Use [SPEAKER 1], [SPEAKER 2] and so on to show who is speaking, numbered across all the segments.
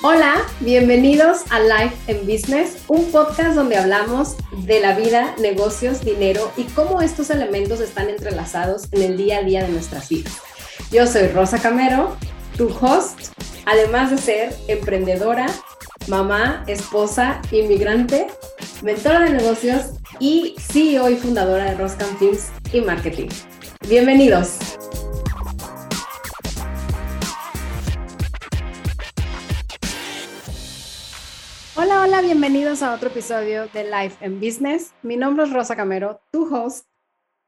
[SPEAKER 1] Hola, bienvenidos a Life en Business, un podcast donde hablamos de la vida, negocios, dinero y cómo estos elementos están entrelazados en el día a día de nuestras vidas. Yo soy Rosa Camero, tu host, además de ser emprendedora, mamá, esposa, inmigrante, mentora de negocios y CEO y fundadora de Roscan Films y Marketing. Bienvenidos. Hola, bienvenidos a otro episodio de Life en Business. Mi nombre es Rosa Camero, tu host,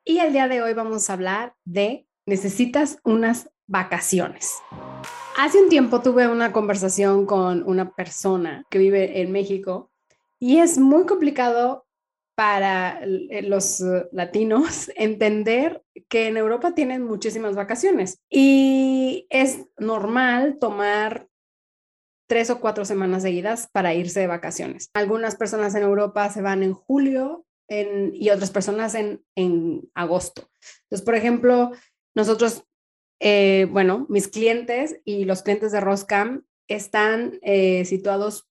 [SPEAKER 1] y el día de hoy vamos a hablar de necesitas unas vacaciones. Hace un tiempo tuve una conversación con una persona que vive en México y es muy complicado para los latinos entender que en Europa tienen muchísimas vacaciones y es normal tomar tres o cuatro semanas seguidas para irse de vacaciones. Algunas personas en Europa se van en julio y otras personas en, agosto. Entonces, por ejemplo, nosotros, eh, bueno, mis clientes y los clientes de Roscam están eh, situados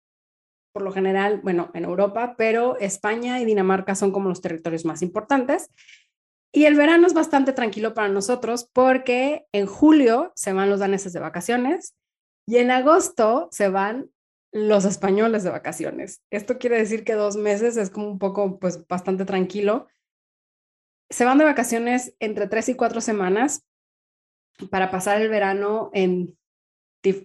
[SPEAKER 1] por lo general, bueno, en Europa, pero España y Dinamarca son como los territorios más importantes. Y el verano es bastante tranquilo para nosotros porque en julio se van los daneses de vacaciones, y en agosto se van los españoles de vacaciones. Esto quiere decir que dos meses es como un poco, pues, bastante tranquilo. Se van de vacaciones entre tres y cuatro semanas para pasar el verano en,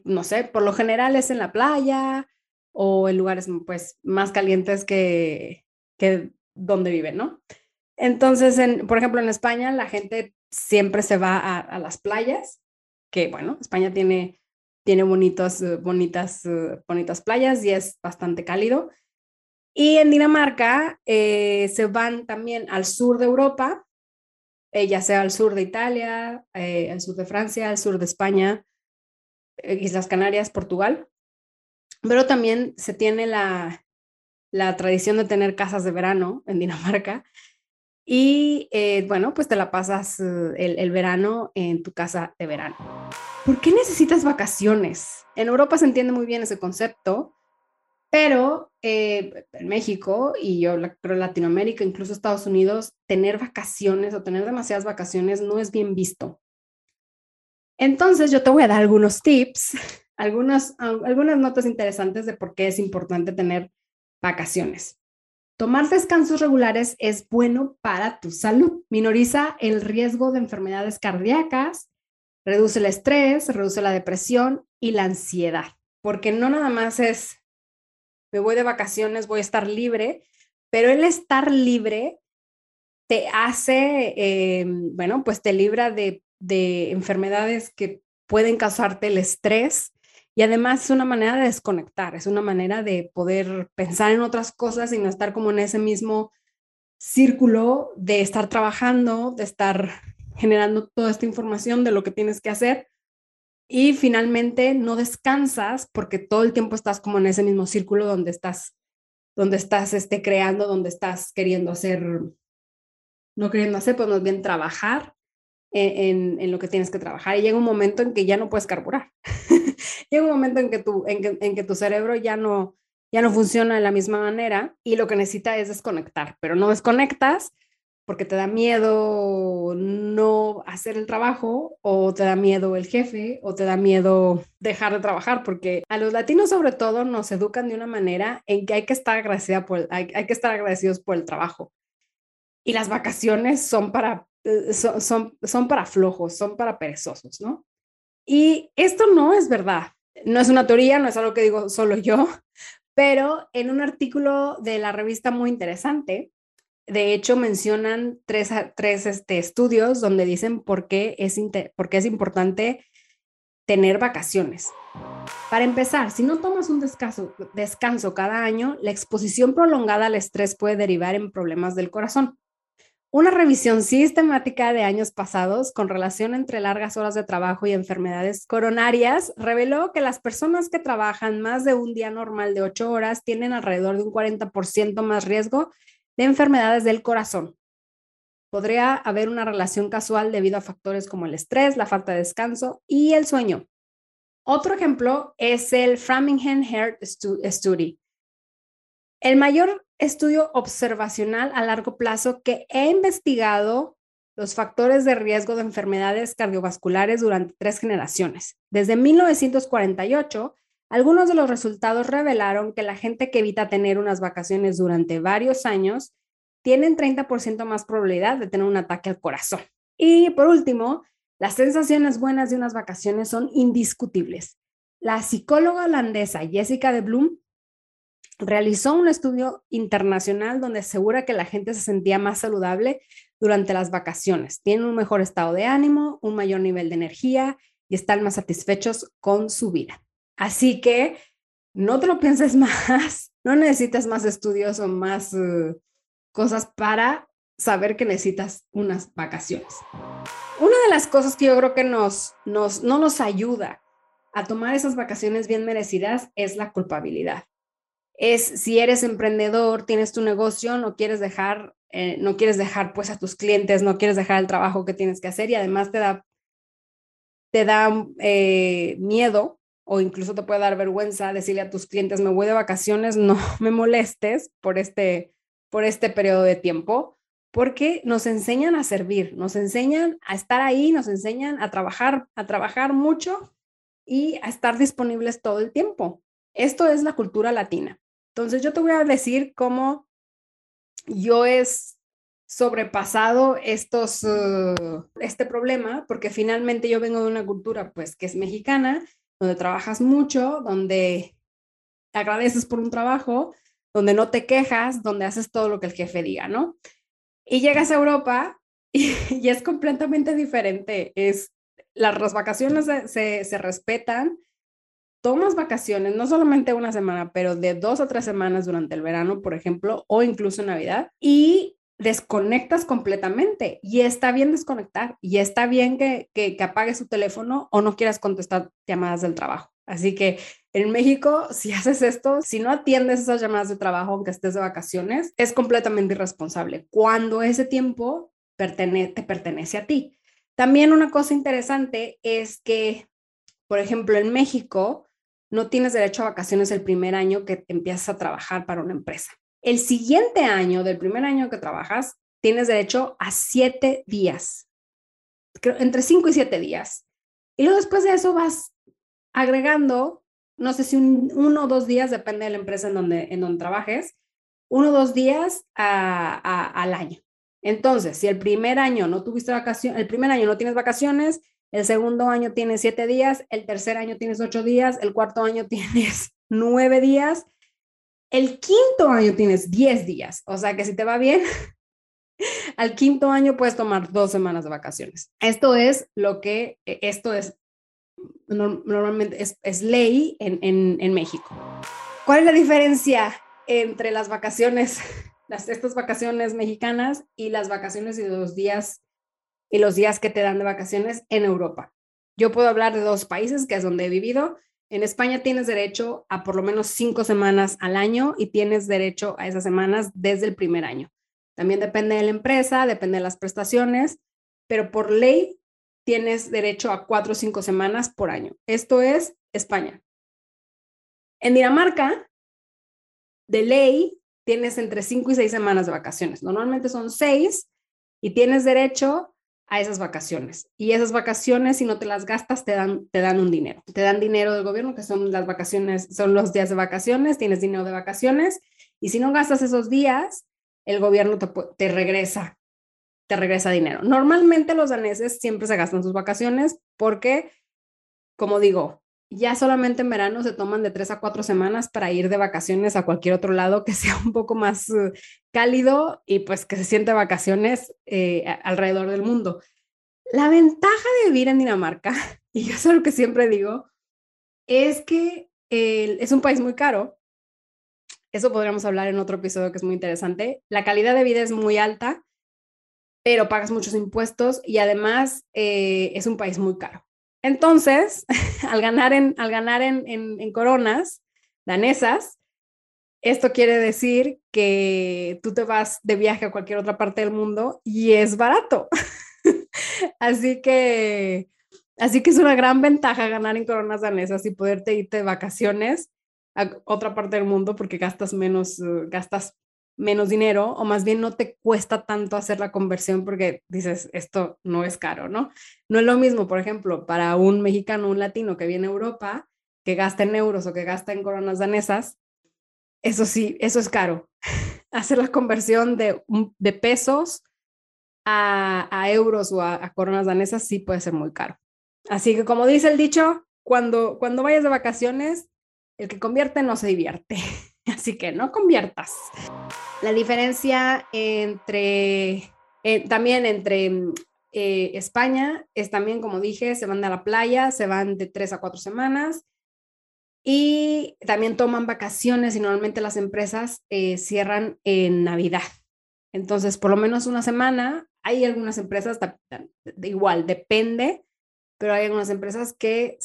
[SPEAKER 1] no sé, por lo general es en la playa o en lugares, pues, más calientes que, que donde viven, ¿no? Entonces, en, por ejemplo, en España la gente siempre se va a las playas, que bueno, España tiene tiene bonitos, eh, bonitas, eh, bonitas playas y es bastante cálido. Y en Dinamarca eh, se van también al sur de Europa, ya sea al sur de Italia, al sur de Francia, al sur de España, Islas Canarias, Portugal. Pero también se tiene la, la tradición de tener casas de verano en Dinamarca. Y bueno, pues te la pasas el, el verano en tu casa de verano. ¿por qué necesitas vacaciones? En Europa se entiende muy bien ese concepto, pero eh, en México y yo creo Latinoamérica, incluso Estados Unidos, tener vacaciones o tener demasiadas vacaciones no es bien visto. Entonces yo te voy a dar algunos tips, algunas, algunas notas interesantes de por qué es importante tener vacaciones. Tomar descansos regulares es bueno para tu salud. Minoriza el riesgo de enfermedades cardíacas, Reduce el estrés, reduce la depresión y la ansiedad, porque no nada más es, me voy de vacaciones, voy a estar libre, pero el estar libre te hace, em, bueno, pues te libra de, de enfermedades que pueden causarte el estrés y además es una manera de desconectar, es una manera de poder pensar en otras cosas y no estar como en ese mismo círculo de estar trabajando, de estar generando toda esta información de lo que tienes que hacer y finalmente no descansas porque todo el tiempo estás como en ese mismo círculo donde estás donde estás este, creando, donde estás queriendo hacer, no queriendo hacer, pues más bien trabajar en, en, lo que tienes que trabajar. Y llega un momento en que ya no puedes carburar. llega un momento en que, tu, en, que, en que tu cerebro ya no, ya no funciona de la misma manera y lo que necesita es desconectar, pero no desconectas porque te da miedo no hacer el trabajo o te da miedo el jefe o te da miedo dejar de trabajar, porque a los latinos sobre todo nos educan de una manera en que hay que estar, agradecida por, hay, hay que estar agradecidos por el trabajo. Y las vacaciones son para, eh, son, son, son para flojos, son para perezosos, ¿no? Y esto no es verdad. No es una teoría, no es algo que digo solo yo, pero en un artículo de la revista muy interesante, de hecho, mencionan tres, tres este, estudios donde dicen por qué, es es importante tener vacaciones. Para empezar, si no tomas un descanso, descanso cada año, la exposición prolongada al estrés puede derivar en problemas del corazón. Una revisión sistemática de años pasados con relación entre largas horas de trabajo y enfermedades coronarias reveló que las personas que trabajan más de un día normal de ocho horas tienen alrededor de un 40% más riesgo de enfermedades del corazón. Podría haber una relación casual debido a factores como el estrés, la falta de descanso y el sueño. Otro ejemplo es el Framingham Heart Study, el mayor estudio observacional a largo plazo que he investigado los factores de riesgo de enfermedades cardiovasculares durante tres generaciones. Desde 1948, algunos de los resultados revelaron que la gente que evita tener unas vacaciones durante varios años tienen 30% más probabilidad de tener un ataque al corazón. Y por último, las sensaciones buenas de unas vacaciones son indiscutibles. La psicóloga holandesa Jessica de Bloom realizó un estudio internacional donde asegura que la gente se sentía más saludable durante las vacaciones. Tienen un mejor estado de ánimo, un mayor nivel de energía y están más satisfechos con su vida. Así que no te lo pienses más, no necesitas más estudios o más uh, cosas para saber que necesitas unas vacaciones. Una de las cosas que yo creo que nos, no nos ayuda a tomar esas vacaciones bien merecidas es la culpabilidad es si eres emprendedor, tienes tu negocio, no quieres dejar, eh, no quieres dejar pues a tus clientes, no quieres dejar el trabajo que tienes que hacer y además te da, te da eh, miedo o incluso te puede dar vergüenza decirle a tus clientes, me voy de vacaciones, no me molestes por este, por este periodo de tiempo, porque nos enseñan a servir, nos enseñan a estar ahí, nos enseñan a trabajar, a trabajar mucho y a estar disponibles todo el tiempo. Esto es la cultura latina. Entonces yo te voy a decir cómo yo he sobrepasado estos, uh, este problema, porque finalmente yo vengo de una cultura pues que es mexicana, donde trabajas mucho, donde agradeces por un trabajo, donde no te quejas, donde haces todo lo que el jefe diga, ¿no? Y llegas a Europa y, es completamente diferente. Es, las, vacaciones se, se respetan, tomas vacaciones, no solamente una semana, pero de dos a tres semanas durante el verano, por ejemplo, o incluso Navidad, y desconectas completamente. Y está bien desconectar, y está bien que, que, apagues tu teléfono o no quieras contestar llamadas del trabajo. Así que en México, si haces esto, si no atiendes esas llamadas de trabajo, aunque estés de vacaciones, es completamente irresponsable. Cuando ese tiempo te pertenece a ti. También una cosa interesante es que, por ejemplo, en México, no tienes derecho a vacaciones el primer año que empiezas a trabajar para una empresa. El siguiente año, del primer año que trabajas, tienes derecho a siete días, entre cinco y siete días. Y luego después de eso vas agregando, no sé si uno o dos días, depende de la empresa en donde, en donde trabajes, uno o dos días al año. Entonces, si el primer año no tuviste vacaciones, el primer año no tienes vacaciones, el segundo año tienes siete días, el tercer año tienes ocho días, el cuarto año tienes nueve días, el quinto año tienes diez días. O sea que si te va bien, al quinto año puedes tomar dos semanas de vacaciones. Esto es lo que, e, esto es, normalmente es, ley en, en, México. ¿Cuál es la diferencia entre las vacaciones, las, estas vacaciones mexicanas y las vacaciones y los días y los días que te dan de vacaciones en Europa. Yo puedo hablar de dos países, que es donde he vivido. En España tienes derecho a por lo menos cinco semanas al año y tienes derecho a esas semanas desde el primer año. También depende de la empresa, depende de las prestaciones, pero por ley tienes derecho a cuatro o cinco semanas por año. Esto es España. En Dinamarca, de ley, tienes entre cinco y seis semanas de vacaciones. Normalmente son seis y tienes derecho a esas vacaciones. Y esas vacaciones, si no te las gastas, te dan, te dan un dinero. Te dan dinero del gobierno, que son las vacaciones, son los días de vacaciones, tienes dinero de vacaciones. Y si no gastas esos días, el gobierno te, te regresa, te regresa dinero. Normalmente los daneses siempre se gastan sus vacaciones porque, como digo, ya solamente en verano se toman de tres a cuatro semanas para ir de vacaciones a cualquier otro lado que sea un poco más uh, cálido y pues que se siente vacaciones eh, alrededor del mundo. La ventaja de vivir en Dinamarca, y yo es lo que siempre digo, es que es un país muy caro. Eso podríamos hablar en otro episodio que es muy interesante. La calidad de vida es muy alta, pero pagas muchos impuestos y además eh, es un país muy caro. Entonces, al ganar en, al ganar en, coronas danesas, esto quiere decir que tú te vas de viaje a cualquier otra parte del mundo y es barato. Así que Así que es una gran ventaja ganar en coronas danesas y poderte irte de vacaciones a otra parte del mundo porque gastas menos, uh, gastas menos dinero o más bien no te cuesta tanto hacer la conversión porque dices, esto no es caro, ¿no? No es lo mismo, por ejemplo, para un mexicano, un latino que viene a Europa, que gasta en euros o que gasta en coronas danesas, eso sí, eso es caro. hacer la conversión de, de pesos a, a, euros o a, coronas danesas sí puede ser muy caro. Así que como dice el dicho, cuando, cuando vayas de vacaciones, el que convierte no se divierte. Así que no conviertas. La diferencia entre, eh, también entre eh, España es también, como dije, se van a la playa, se van de tres a cuatro semanas y también toman vacaciones y normalmente las empresas eh, cierran en Navidad. Entonces, por lo menos una semana, hay algunas empresas, igual, depende, pero hay algunas empresas que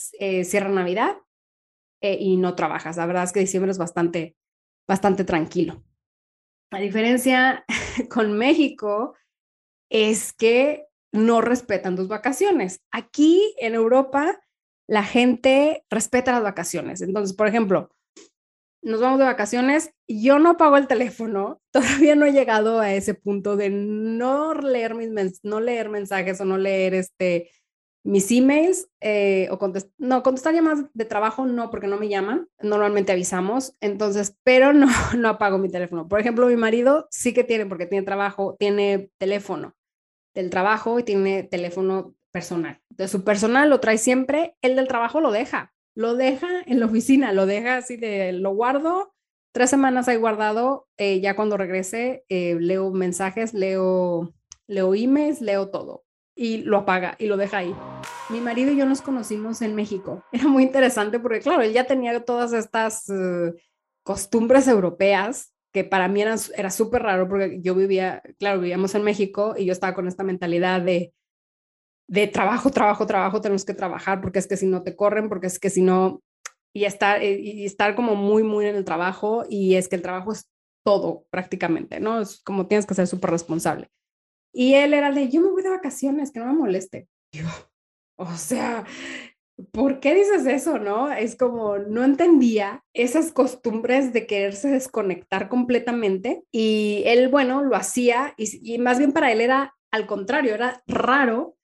[SPEAKER 1] cierran Navidad y no trabajas. La verdad es que diciembre es bastante, bastante tranquilo. La diferencia con México es que no respetan tus vacaciones. Aquí en Europa la gente respeta las vacaciones. Entonces, por ejemplo, nos vamos de vacaciones, yo no pago el teléfono, todavía no he llegado a ese punto de no leer mis no leer mensajes o no leer este mis emails eh, o no, contestar llamadas de trabajo no, porque no me llaman, normalmente avisamos, entonces, pero no, no apago mi teléfono. Por ejemplo, mi marido sí que tiene, porque tiene trabajo, tiene teléfono del trabajo y tiene teléfono personal. De su personal lo trae siempre, el del trabajo lo deja, lo deja en la oficina, lo deja así de, lo guardo, tres semanas hay guardado, eh, ya cuando regrese eh, leo mensajes, leo, leo emails, leo todo y lo apaga y lo deja ahí. Mi marido y yo nos conocimos en México. Era muy interesante porque, claro, él ya tenía todas estas uh, costumbres europeas que para mí era, era súper raro porque yo vivía, claro, vivíamos en México y yo estaba con esta mentalidad de, de trabajo, trabajo, trabajo, tenemos que trabajar porque es que si no te corren, porque es que si no, y estar, y estar como muy, muy en el trabajo y es que el trabajo es todo prácticamente, ¿no? Es como tienes que ser súper responsable. Y él era de, yo me voy de vacaciones, que no me moleste. Yo, o sea, ¿por qué dices eso, no? Es como, no entendía esas costumbres de quererse desconectar completamente. Y él, bueno, lo hacía y, y más bien para él era al contrario, era raro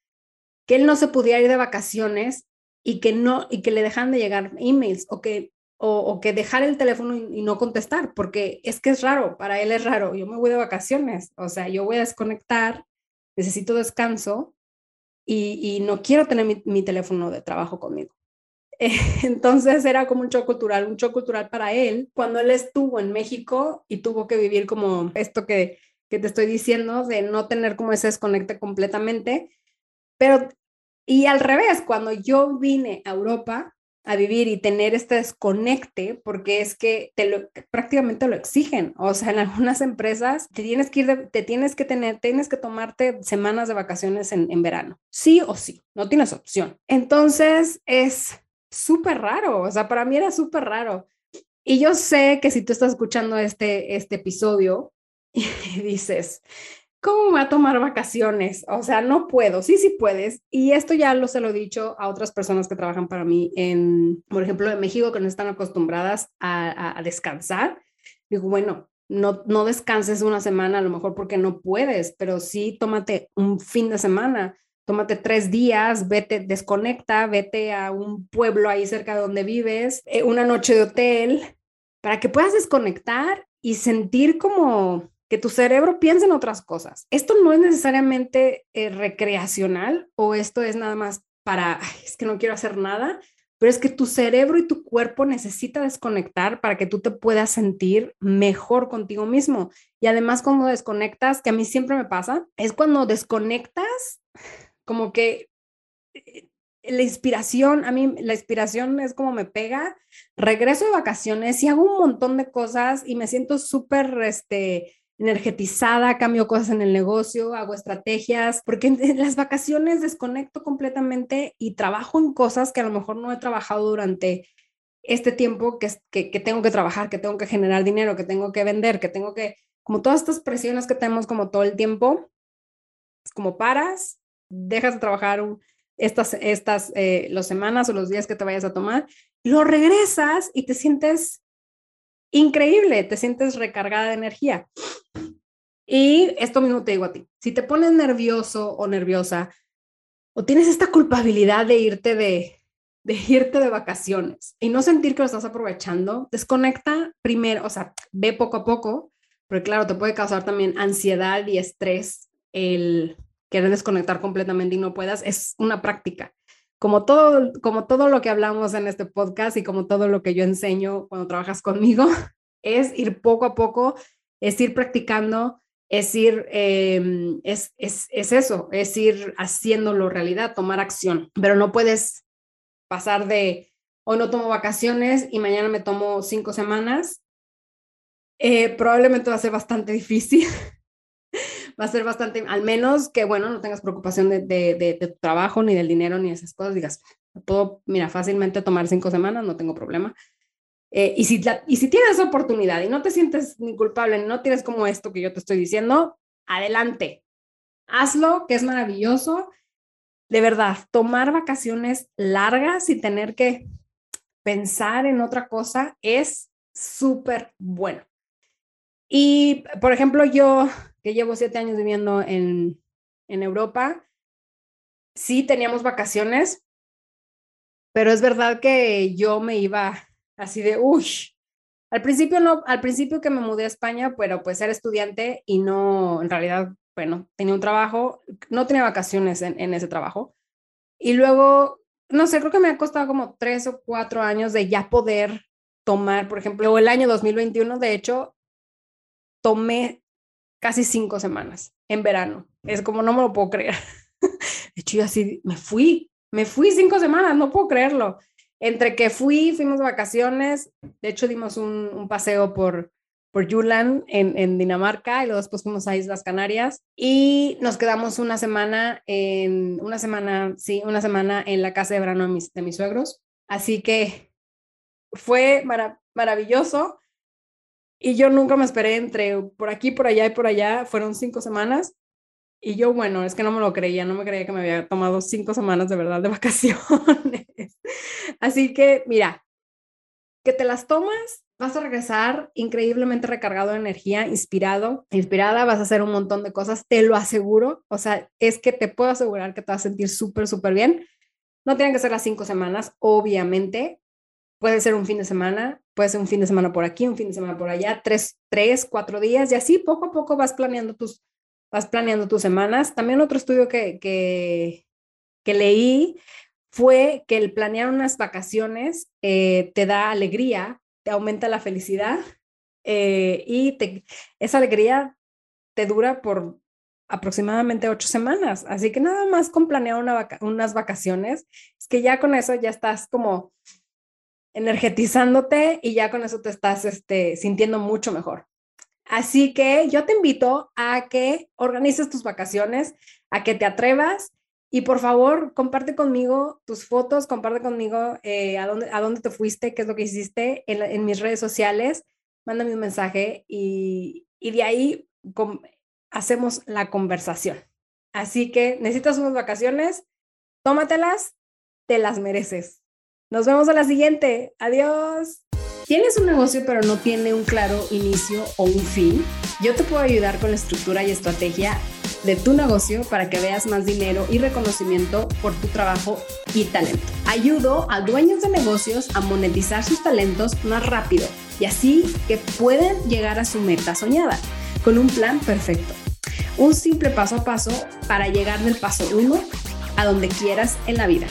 [SPEAKER 1] que él no se pudiera ir de vacaciones y que no y que le dejan de llegar emails o que o, que dejar el teléfono y, no contestar, porque es que es raro, para él es raro, yo me voy de vacaciones, o sea, yo voy a desconectar, necesito descanso y, no quiero tener mi, teléfono de trabajo conmigo. Entonces era como un shock cultural, un shock cultural para él cuando él estuvo en México y tuvo que vivir como esto que, que te estoy diciendo, de no tener como ese desconecte completamente. Pero, y al revés, cuando yo vine a Europa, a vivir y tener este desconecte, porque es que te lo, prácticamente lo exigen. O sea, en algunas empresas te tienes que ir, te tienes que tener, tienes que tomarte semanas de vacaciones en, en verano, sí o sí, no tienes opción. Entonces es súper raro, o sea, para mí era súper raro. Y yo sé que si tú estás escuchando este, este episodio y dices, ¿cómo voy a tomar vacaciones? O sea, no puedo, sí, sí puedes. Y esto ya lo se lo he dicho a otras personas que trabajan para mí en, por ejemplo, en México, que no están acostumbradas a, descansar. Digo, bueno, no, no descanses una semana a lo mejor porque no puedes, pero sí tómate un fin de semana, tómate tres días, vete, desconecta, vete a un pueblo ahí cerca de donde vives, eh, una noche de hotel, para que puedas desconectar y sentir como que tu cerebro piense en otras cosas. Esto no es necesariamente eh, recreacional o esto es nada más para, es que no quiero hacer nada, pero es que tu cerebro y tu cuerpo necesita desconectar para que tú te puedas sentir mejor contigo mismo. Y además cuando desconectas, que a mí siempre me pasa, es cuando desconectas, como que eh, la inspiración, a mí la inspiración es como me pega, regreso de vacaciones y hago un montón de cosas y me siento súper, este, energetizada, cambio cosas en el negocio, hago estrategias, porque en, las vacaciones desconecto completamente y trabajo en cosas que a lo mejor no he trabajado durante este tiempo que, que, que tengo que trabajar, que tengo que generar dinero, que tengo que vender, que tengo que, como todas estas presiones que tenemos como todo el tiempo, es como paras, dejas de trabajar estas, estas, eh, las semanas o los días que te vayas a tomar, lo regresas y te sientes increíble, te sientes recargada de energía. Y esto mismo te digo a ti, si te pones nervioso o nerviosa o tienes esta culpabilidad de irte de, de irte de vacaciones y no sentir que lo estás aprovechando, desconecta primero, o sea, ve poco a poco, porque claro, te puede causar también ansiedad y estrés el querer desconectar completamente y no puedas, es una práctica. Como todo, como todo lo que hablamos en este podcast y como todo lo que yo enseño cuando trabajas conmigo, es ir poco a poco, es ir practicando, es ir, em, es, es, es eso, es ir haciéndolo realidad, tomar acción, pero no puedes pasar de hoy no tomo vacaciones y mañana me tomo cinco semanas, eh, probablemente va a ser bastante difícil. Va a ser bastante, al menos que, bueno, no tengas preocupación de, de, de, tu trabajo, ni del dinero, ni esas cosas. Digas, puedo, mira, fácilmente tomar cinco semanas, no tengo problema. Eh, y, si y si tienes oportunidad y no te sientes ni culpable, no tienes como esto que yo te estoy diciendo, adelante. Hazlo, que es maravilloso de verdad, tomar vacaciones largas y tener que pensar en otra cosa es súper bueno. Y, por ejemplo, yo que llevo siete años viviendo en, en Europa, sí teníamos vacaciones, pero es verdad que yo me iba así de, uy, al principio no, al principio que me mudé a España, pero pues era estudiante y no, en realidad bueno, tenía un trabajo, no tenía vacaciones en, ese trabajo. Y luego, no sé, creo que me ha costado como tres o cuatro años de ya poder tomar, por ejemplo, el año 2021, de hecho, tomé casi cinco semanas en verano. Es como, no me lo puedo creer. De hecho, yo así, me fui, me fui cinco semanas, no puedo creerlo. Entre que fui, fuimos de vacaciones, de hecho dimos un, paseo por, por en, en, Dinamarca y luego después fuimos a Islas Canarias y nos quedamos una semana en, una semana, sí, una semana en la casa de verano de mis suegros. Así que fue maravilloso y yo nunca me esperé entre por aquí, por allá y por allá. Fueron cinco semanas y yo, bueno, es que no me lo creía, no me creía que me había tomado cinco semanas de verdad de vacaciones. Así que, mira, que te las tomas vas a regresar increíblemente recargado de energía, inspirado, inspirada, vas a hacer un montón de cosas, te lo aseguro, o sea, es que te puedo asegurar que te vas a sentir súper, súper bien. No tienen que ser las cinco semanas, obviamente, puede ser un fin de semana, puede ser un fin de semana por aquí, un fin de semana por allá, tres, tres, cuatro días y así poco a poco vas planeando tus, vas planeando tus semanas. También otro estudio que, que, que leí fue que el planear unas vacaciones eh, te da alegría te aumenta la felicidad eh, y esa alegría te dura por aproximadamente ocho semanas. Así que nada más con planear una unas vacaciones, es que ya con eso ya estás como energetizándote y ya con eso te estás este, sintiendo mucho mejor. Así que yo te invito a que organices tus vacaciones, a que te atrevas y por favor, comparte conmigo tus fotos, comparte conmigo eh, a, dónde, a dónde te fuiste, qué es lo que hiciste en, mis redes sociales. Mándame un mensaje y, y de ahí hacemos la conversación. Así que necesitas unas vacaciones, tómatelas, te las mereces. Nos vemos a la siguiente. Adiós. ¿Tienes un negocio pero no tiene un claro inicio o un fin? Yo te puedo ayudar con la estructura y estrategia de tu negocio para que veas más dinero y reconocimiento por tu trabajo y talento. Ayudo a dueños de negocios a monetizar sus talentos más rápido y así que pueden llegar a su meta soñada con un plan perfecto. Un simple paso a paso para llegar del paso 1 a donde quieras en la vida.